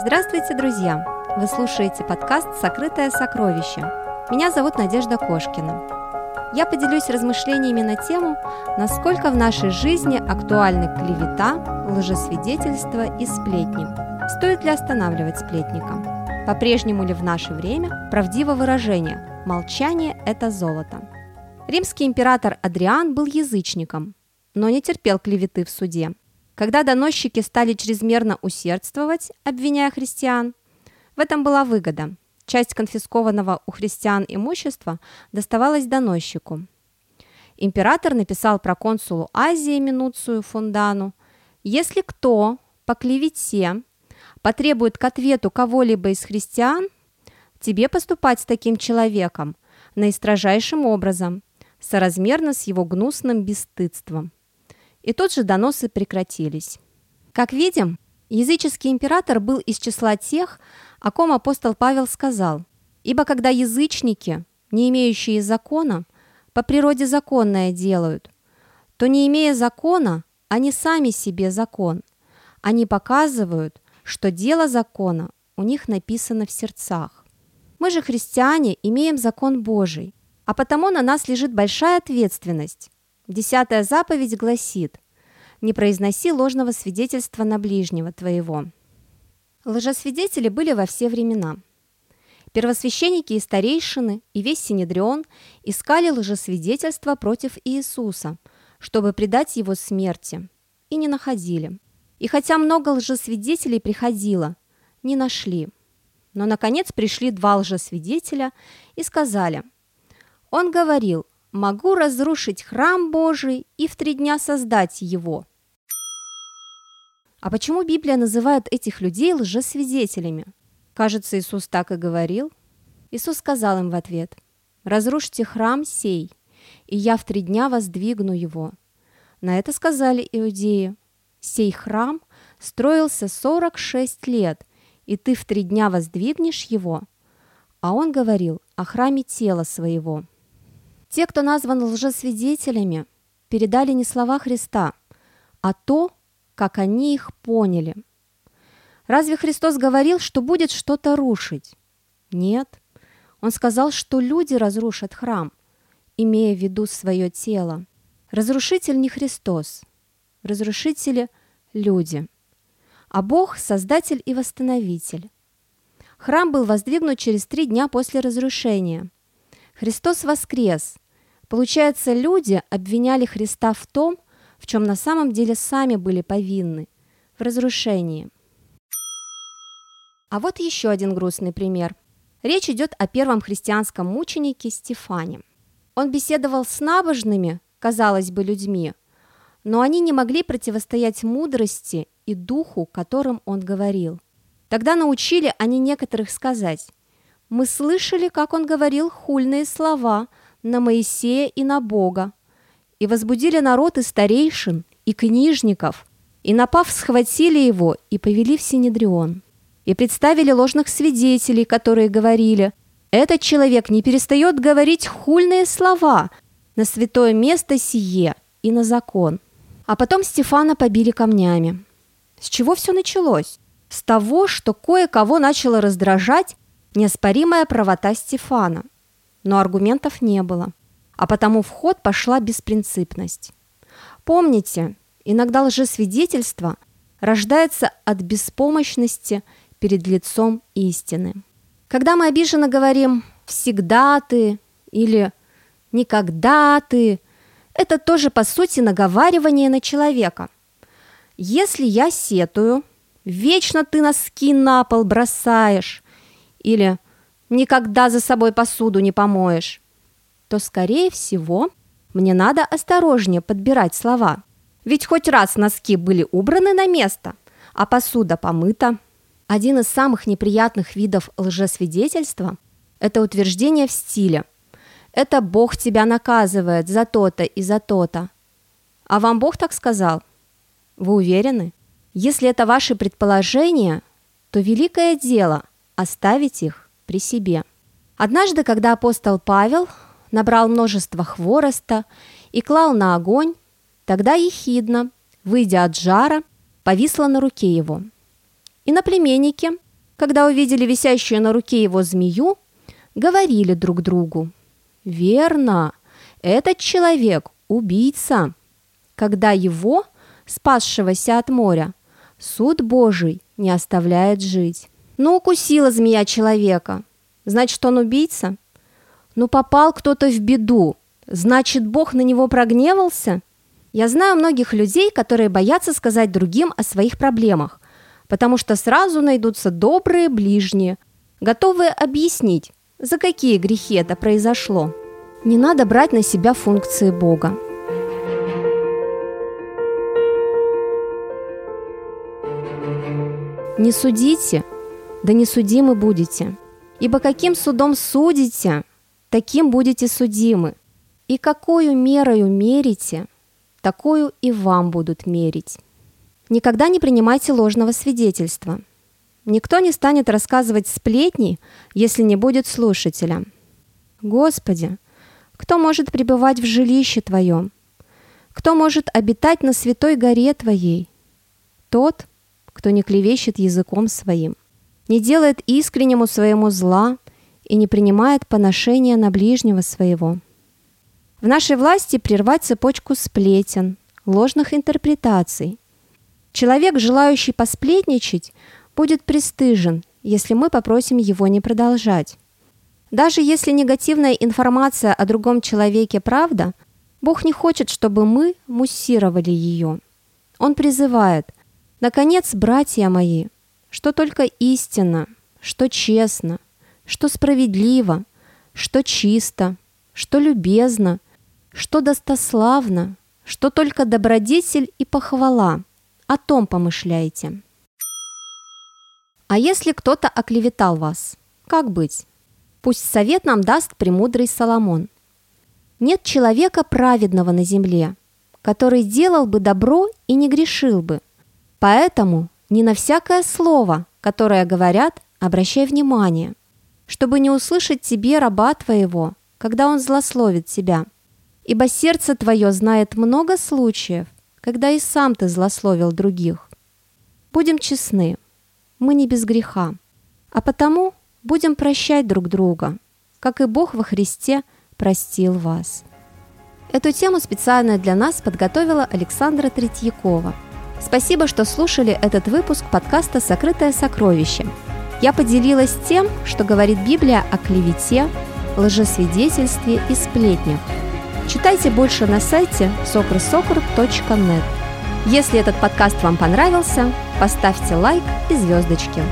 Здравствуйте, друзья! Вы слушаете подкаст «Сокрытое сокровище». Меня зовут Надежда Кошкина. Я поделюсь размышлениями на тему, насколько в нашей жизни актуальны клевета, лжесвидетельство и сплетни. Стоит ли останавливать сплетника? По-прежнему ли в наше время правдиво выражение «молчание – это золото»? Римский император Адриан был язычником, но не терпел клеветы в суде. Когда доносчики стали чрезмерно усердствовать, обвиняя христиан, в этом была выгода. Часть конфискованного у христиан имущества доставалась доносчику. Император написал проконсулу Азии Минуцию Фундану, «Если кто по клевете потребует к ответу кого-либо из христиан, тебе поступать с таким человеком наистрожайшим образом, соразмерно с его гнусным бесстыдством» и тут же доносы прекратились. Как видим, языческий император был из числа тех, о ком апостол Павел сказал, «Ибо когда язычники, не имеющие закона, по природе законное делают, то не имея закона, они сами себе закон. Они показывают, что дело закона у них написано в сердцах. Мы же, христиане, имеем закон Божий, а потому на нас лежит большая ответственность Десятая заповедь гласит «Не произноси ложного свидетельства на ближнего твоего». Лжесвидетели были во все времена. Первосвященники и старейшины, и весь Синедрион искали лжесвидетельства против Иисуса, чтобы предать его смерти, и не находили. И хотя много лжесвидетелей приходило, не нашли. Но, наконец, пришли два лжесвидетеля и сказали, «Он говорил, могу разрушить храм Божий и в три дня создать его». А почему Библия называет этих людей лжесвидетелями? Кажется, Иисус так и говорил. Иисус сказал им в ответ, «Разрушьте храм сей, и я в три дня воздвигну его». На это сказали иудеи, «Сей храм строился 46 лет, и ты в три дня воздвигнешь его». А он говорил о храме тела своего – те, кто назван лжесвидетелями, передали не слова Христа, а то, как они их поняли. Разве Христос говорил, что будет что-то рушить? Нет. Он сказал, что люди разрушат храм, имея в виду свое тело. Разрушитель не Христос. Разрушители – люди. А Бог – Создатель и Восстановитель. Храм был воздвигнут через три дня после разрушения – Христос воскрес. Получается, люди обвиняли Христа в том, в чем на самом деле сами были повинны – в разрушении. А вот еще один грустный пример. Речь идет о первом христианском мученике Стефане. Он беседовал с набожными, казалось бы, людьми, но они не могли противостоять мудрости и духу, которым он говорил. Тогда научили они некоторых сказать мы слышали, как он говорил хульные слова на Моисея и на Бога, и возбудили народ и старейшин, и книжников, и, напав, схватили его и повели в Синедрион, и представили ложных свидетелей, которые говорили, «Этот человек не перестает говорить хульные слова на святое место сие и на закон». А потом Стефана побили камнями. С чего все началось? С того, что кое-кого начало раздражать неоспоримая правота Стефана, но аргументов не было, а потому в ход пошла беспринципность. Помните, иногда лжесвидетельство рождается от беспомощности перед лицом истины. Когда мы обиженно говорим «всегда ты» или «никогда ты», это тоже, по сути, наговаривание на человека. Если я сетую, вечно ты носки на пол бросаешь, или «никогда за собой посуду не помоешь», то, скорее всего, мне надо осторожнее подбирать слова. Ведь хоть раз носки были убраны на место, а посуда помыта. Один из самых неприятных видов лжесвидетельства – это утверждение в стиле «это Бог тебя наказывает за то-то и за то-то». А вам Бог так сказал? Вы уверены? Если это ваши предположения, то великое дело оставить их при себе. Однажды, когда апостол Павел набрал множество хвороста и клал на огонь, тогда ехидно, выйдя от жара, повисла на руке его. И на племенники когда увидели висящую на руке его змею, говорили друг другу, «Верно, этот человек – убийца». Когда его, спасшегося от моря, суд Божий не оставляет жить. Ну, укусила змея человека. Значит, он убийца? Ну, попал кто-то в беду. Значит, Бог на него прогневался? Я знаю многих людей, которые боятся сказать другим о своих проблемах, потому что сразу найдутся добрые ближние, готовые объяснить, за какие грехи это произошло. Не надо брать на себя функции Бога. Не судите, да не судимы будете. Ибо каким судом судите, таким будете судимы. И какую мерою мерите, такую и вам будут мерить. Никогда не принимайте ложного свидетельства. Никто не станет рассказывать сплетни, если не будет слушателя. Господи, кто может пребывать в жилище Твоем? Кто может обитать на святой горе Твоей? Тот, кто не клевещет языком своим, не делает искреннему своему зла и не принимает поношения на ближнего своего. В нашей власти прервать цепочку сплетен, ложных интерпретаций. Человек, желающий посплетничать, будет пристыжен, если мы попросим его не продолжать. Даже если негативная информация о другом человеке правда, Бог не хочет, чтобы мы муссировали ее. Он призывает – Наконец, братья мои, что только истинно, что честно, что справедливо, что чисто, что любезно, что достославно, что только добродетель и похвала, о том помышляйте. А если кто-то оклеветал вас, как быть? Пусть совет нам даст премудрый Соломон. Нет человека праведного на земле, который делал бы добро и не грешил бы – Поэтому не на всякое слово, которое говорят, обращай внимание, чтобы не услышать тебе раба твоего, когда он злословит тебя. Ибо сердце твое знает много случаев, когда и сам ты злословил других. Будем честны, мы не без греха, а потому будем прощать друг друга, как и Бог во Христе простил вас. Эту тему специально для нас подготовила Александра Третьякова – Спасибо, что слушали этот выпуск подкаста «Сокрытое сокровище». Я поделилась тем, что говорит Библия о клевете, лжесвидетельстве и сплетнях. Читайте больше на сайте socrosocr.net. Если этот подкаст вам понравился, поставьте лайк и звездочки.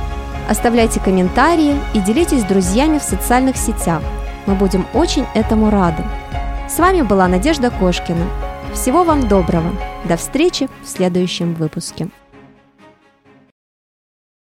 Оставляйте комментарии и делитесь с друзьями в социальных сетях. Мы будем очень этому рады. С вами была Надежда Кошкина. Всего вам доброго! До встречи в следующем выпуске.